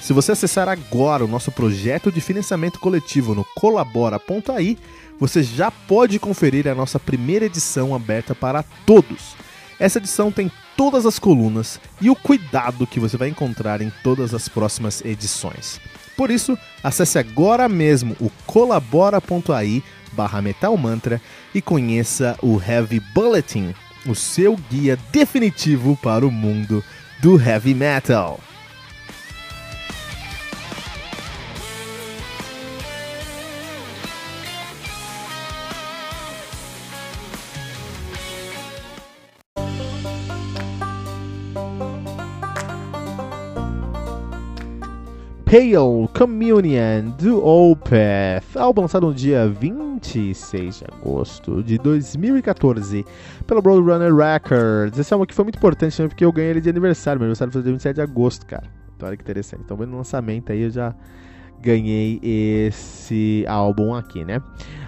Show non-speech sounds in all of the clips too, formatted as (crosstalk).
Se você acessar agora o nosso projeto de financiamento coletivo no colabora.ai, você já pode conferir a nossa primeira edição aberta para todos. Essa edição tem todas as colunas e o cuidado que você vai encontrar em todas as próximas edições. Por isso, acesse agora mesmo o colabora.ai barra metalmantra e conheça o Heavy Bulletin, o seu guia definitivo para o mundo do heavy metal. Pale Communion do Opeth, álbum lançado no dia 26 de agosto de 2014 pela Roadrunner Records. Esse álbum aqui foi muito importante porque eu ganhei ele de aniversário, meu aniversário foi dia 27 de agosto, cara. Então olha que interessante. Então, vendo o lançamento aí, eu já ganhei esse álbum aqui, né?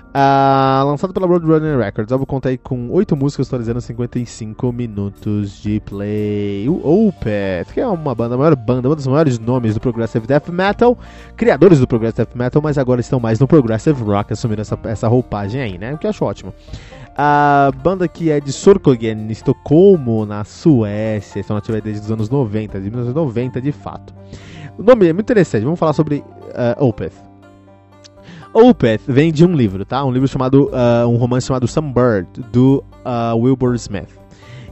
Uh, lançado pela Roadrunner Records, o álbum conta aí com 8 músicas atualizando 55 minutos de play. O Opeth, que é uma banda, a maior banda, um dos maiores nomes do Progressive Death Metal, criadores do Progressive Metal, mas agora estão mais no Progressive Rock, assumindo essa, essa roupagem aí, né? O que eu acho ótimo. A banda que é de Sorkogen, Estocolmo, na Suécia, estão nativa desde os anos 90, de 1990 de fato. O nome é muito interessante, vamos falar sobre uh, Opeth. Opeth vem de um livro, tá? Um livro chamado, uh, um romance chamado Some Bird, do uh, Wilbur Smith.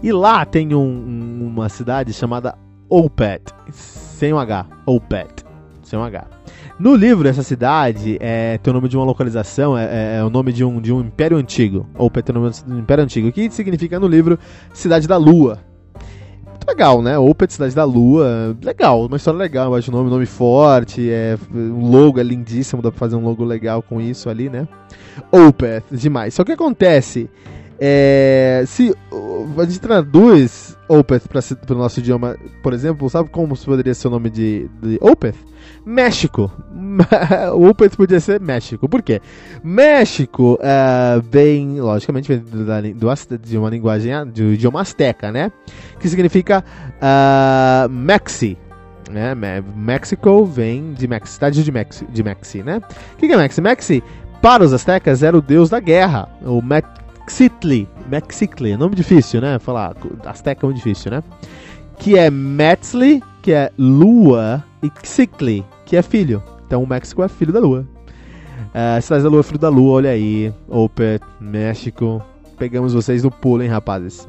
E lá tem um, uma cidade chamada Opeth, sem um H, Opeth, sem um H. No livro, essa cidade é, tem o nome de uma localização, é, é, é o nome de um, de um império antigo. Opeth o nome de um império antigo, que significa no livro Cidade da Lua, legal, né? Opeth, Cidade da Lua, legal, uma história legal, eu acho o nome, nome forte, é, o logo é lindíssimo, dá pra fazer um logo legal com isso ali, né? Opeth, demais. Só que acontece, é, se a gente traduz Opeth para o nosso idioma, por exemplo, sabe como poderia ser o nome de, de Opeth? México. (laughs) o Opeth podia ser México. Por quê? México uh, vem, logicamente, vem do, de uma linguagem do idioma azteca, né? Que significa uh, Mexi. Né? México vem de Mex, cidade de Mexi, de Mexi, né? O que, que é Mexi? Mexi, para os aztecas, era o deus da guerra. O Mexitli. Mexitli, nome difícil, né? Falar, azteca é muito difícil, né? Que é Metzli, que é lua, e Xicli, que é filho. Então o México é filho da lua. Uh, Cidade da Lua, filho da lua, olha aí. Opet, México. Pegamos vocês no pulo, hein, rapazes.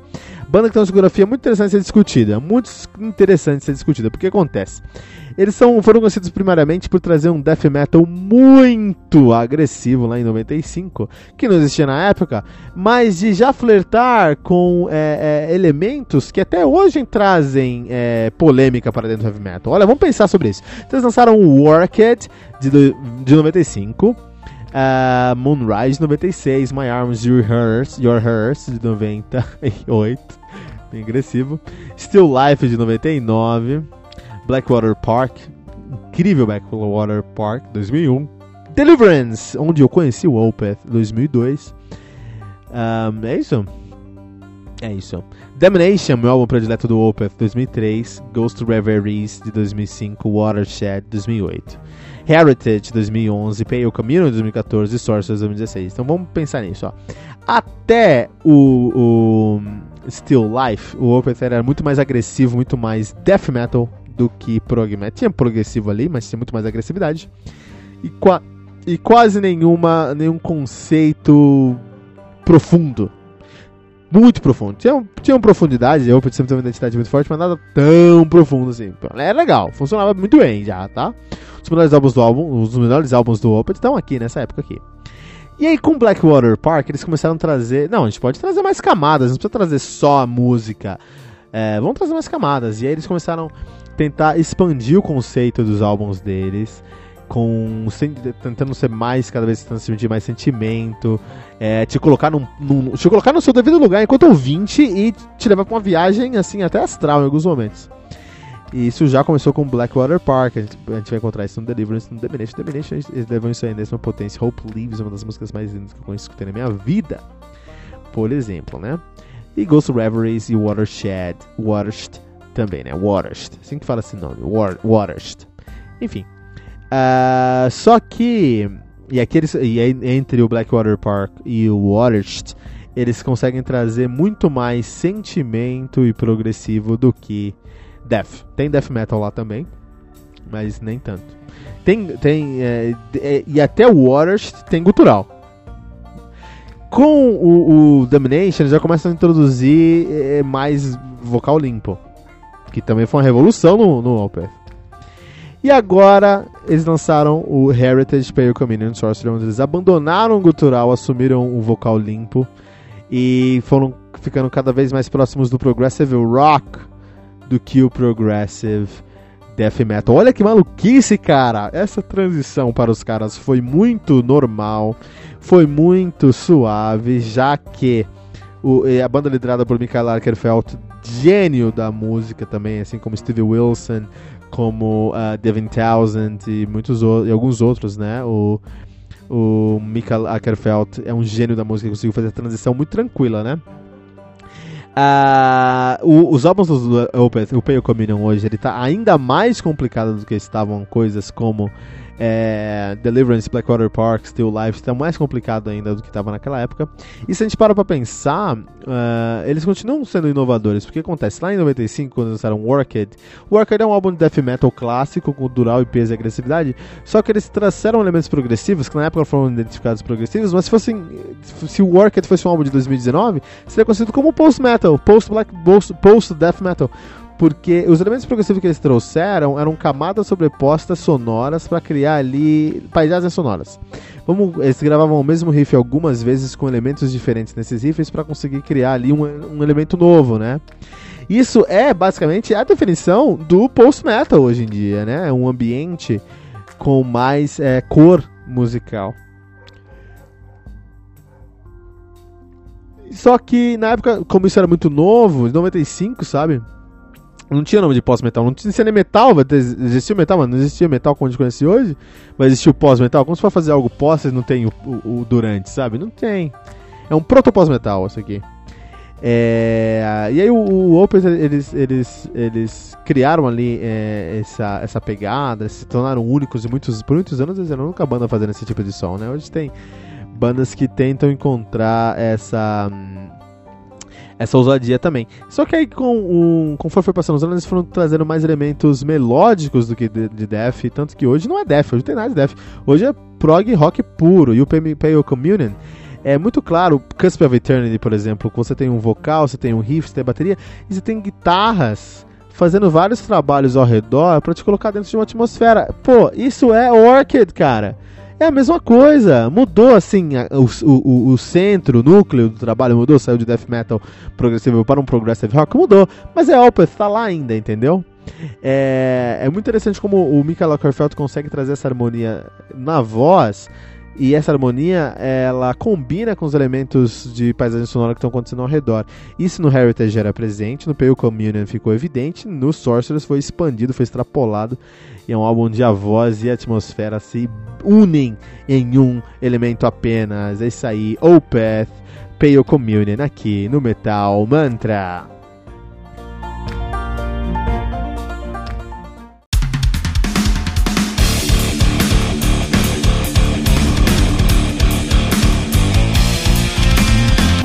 Banda que tem uma discografia muito interessante ser discutida. Muito interessante ser discutida. Porque acontece? Eles são, foram conhecidos primariamente por trazer um death metal muito agressivo lá em 95, que não existia na época, mas de já flertar com é, é, elementos que até hoje trazem é, polêmica para dentro do heavy metal. Olha, vamos pensar sobre isso. Então, eles lançaram o Worked de, de 95. Uh, Moonrise 96, My Arms, Your Hers, Your Hers de 98, (laughs) bem agressivo. Still Life de 99, Blackwater Park, incrível Blackwater Park 2001, Deliverance, onde eu conheci o Opeth 2002. Um, é isso? É isso. Damnation, meu álbum predileto do Opeth 2003, Ghost Reveries de 2005, Watershed 2008. Heritage 2011, Pale Community 2014 e Sorcerers 2016. Então vamos pensar nisso. Ó. Até o, o Still Life, o Opeth era muito mais agressivo, muito mais death metal do que prog metal. Tinha progressivo ali, mas tinha muito mais agressividade. E, qua e quase nenhuma, nenhum conceito profundo. Muito profundo. Tinha, tinha uma profundidade, eu sempre uma identidade muito forte, mas nada tão profundo assim. É legal, funcionava muito bem já, tá? Os melhores álbuns do álbum, os melhores álbuns do Opeth estão aqui nessa época aqui. E aí com Blackwater Park eles começaram a trazer, não, a gente pode trazer mais camadas, não precisa trazer só a música. É, vamos trazer mais camadas. E aí eles começaram a tentar expandir o conceito dos álbuns deles com tentando ser mais cada vez transmitir mais sentimento, é, te colocar num, num, te colocar no seu devido lugar enquanto ouvinte e te levar para uma viagem assim até astral em alguns momentos. E isso já começou com Blackwater Park, a gente, a gente vai encontrar isso no Deliverance, no Domination. Domination, eles levam isso aí nessa potência. Hope Leaves, uma das músicas mais lindas que eu escutei na minha vida, por exemplo, né? E Ghost Reveries e Watershed, Watershed também, né? Watershed, assim que fala esse nome, Watershed. Enfim, Uh, só que. E, aqui eles, e entre o Blackwater Park e o Watershed, eles conseguem trazer muito mais sentimento e progressivo do que Death. Tem Death Metal lá também, mas nem tanto. Tem. tem é, é, e até o Watershed tem gutural. Com o, o Domination, eles já começam a introduzir é, mais vocal limpo. Que também foi uma revolução no, no Opeth. E agora eles lançaram o Heritage Pale Communion Sorcery, onde eles abandonaram o gutural, assumiram o vocal limpo e foram ficando cada vez mais próximos do Progressive Rock do que o Progressive death metal. Olha que maluquice, cara! Essa transição para os caras foi muito normal, foi muito suave, já que o, a banda liderada por Michael Arkerfeld, gênio da música também, assim como Steve Wilson, como uh, Devin Townsend e muitos e alguns outros, né? O, o Michael Ackerfeld é um gênio da música, conseguiu fazer a transição muito tranquila, né? Uh, os álbuns do Opeth, o Communion hoje, ele tá ainda mais complicado do que estavam coisas como é, Deliverance, Blackwater Park, Still Life, está mais complicado ainda do que estava naquela época. E se a gente para pra pensar, uh, eles continuam sendo inovadores, porque acontece lá em 95, quando lançaram Worked, Worked é um álbum de death metal clássico, cultural e peso e agressividade, só que eles trouxeram elementos progressivos, que na época foram identificados progressivos, mas se fossem, se o Worked fosse um álbum de 2019, seria conhecido como post-metal, post-black, post-death metal, porque os elementos progressivos que eles trouxeram eram camadas sobrepostas sonoras para criar ali paisagens sonoras. Vamos, eles gravavam o mesmo riff algumas vezes com elementos diferentes nesses riffs para conseguir criar ali um, um elemento novo, né? Isso é basicamente a definição do post-metal hoje em dia, né? Um ambiente com mais é, cor musical. Só que na época, como isso era muito novo, em 95, sabe? Não tinha nome de pós-metal, não tinha nem metal, existia metal, mas não existia metal como a gente conhece hoje, mas existia o pós-metal. Como se for fazer algo pós, não tem o, o, o, durante, sabe? Não tem. É um proto-pós-metal isso aqui. É, e aí o, o Opus, eles, eles, eles criaram ali é, essa, essa pegada, se tornaram únicos e muitos, por muitos anos eles eram a única banda fazendo esse tipo de som, né? Hoje tem bandas que tentam encontrar essa essa ousadia também. Só que aí, com o, conforme foi passando os anos, eles foram trazendo mais elementos melódicos do que de, de death, tanto que hoje não é death, hoje não tem nada de death. Hoje é prog rock puro, e o Pale Communion é muito claro, Cusp of Eternity, por exemplo, você tem um vocal, você tem um riff, você tem bateria, e você tem guitarras fazendo vários trabalhos ao redor para te colocar dentro de uma atmosfera. Pô, isso é Orchid, cara. É a mesma coisa. Mudou, assim, o, o, o centro, o núcleo do trabalho mudou. Saiu de death metal progressivo para um progressive rock. Mudou. Mas é Opeth, tá lá ainda, entendeu? É, é muito interessante como o Michael Ockerfeld consegue trazer essa harmonia na voz e essa harmonia ela combina com os elementos de paisagem sonora que estão acontecendo ao redor. Isso no Heritage era presente, no Pale Communion ficou evidente, no Sorcerers foi expandido, foi extrapolado. E é um álbum onde a voz e a atmosfera se unem em um elemento apenas. É isso aí, Opeth, Pale Communion aqui no Metal Mantra.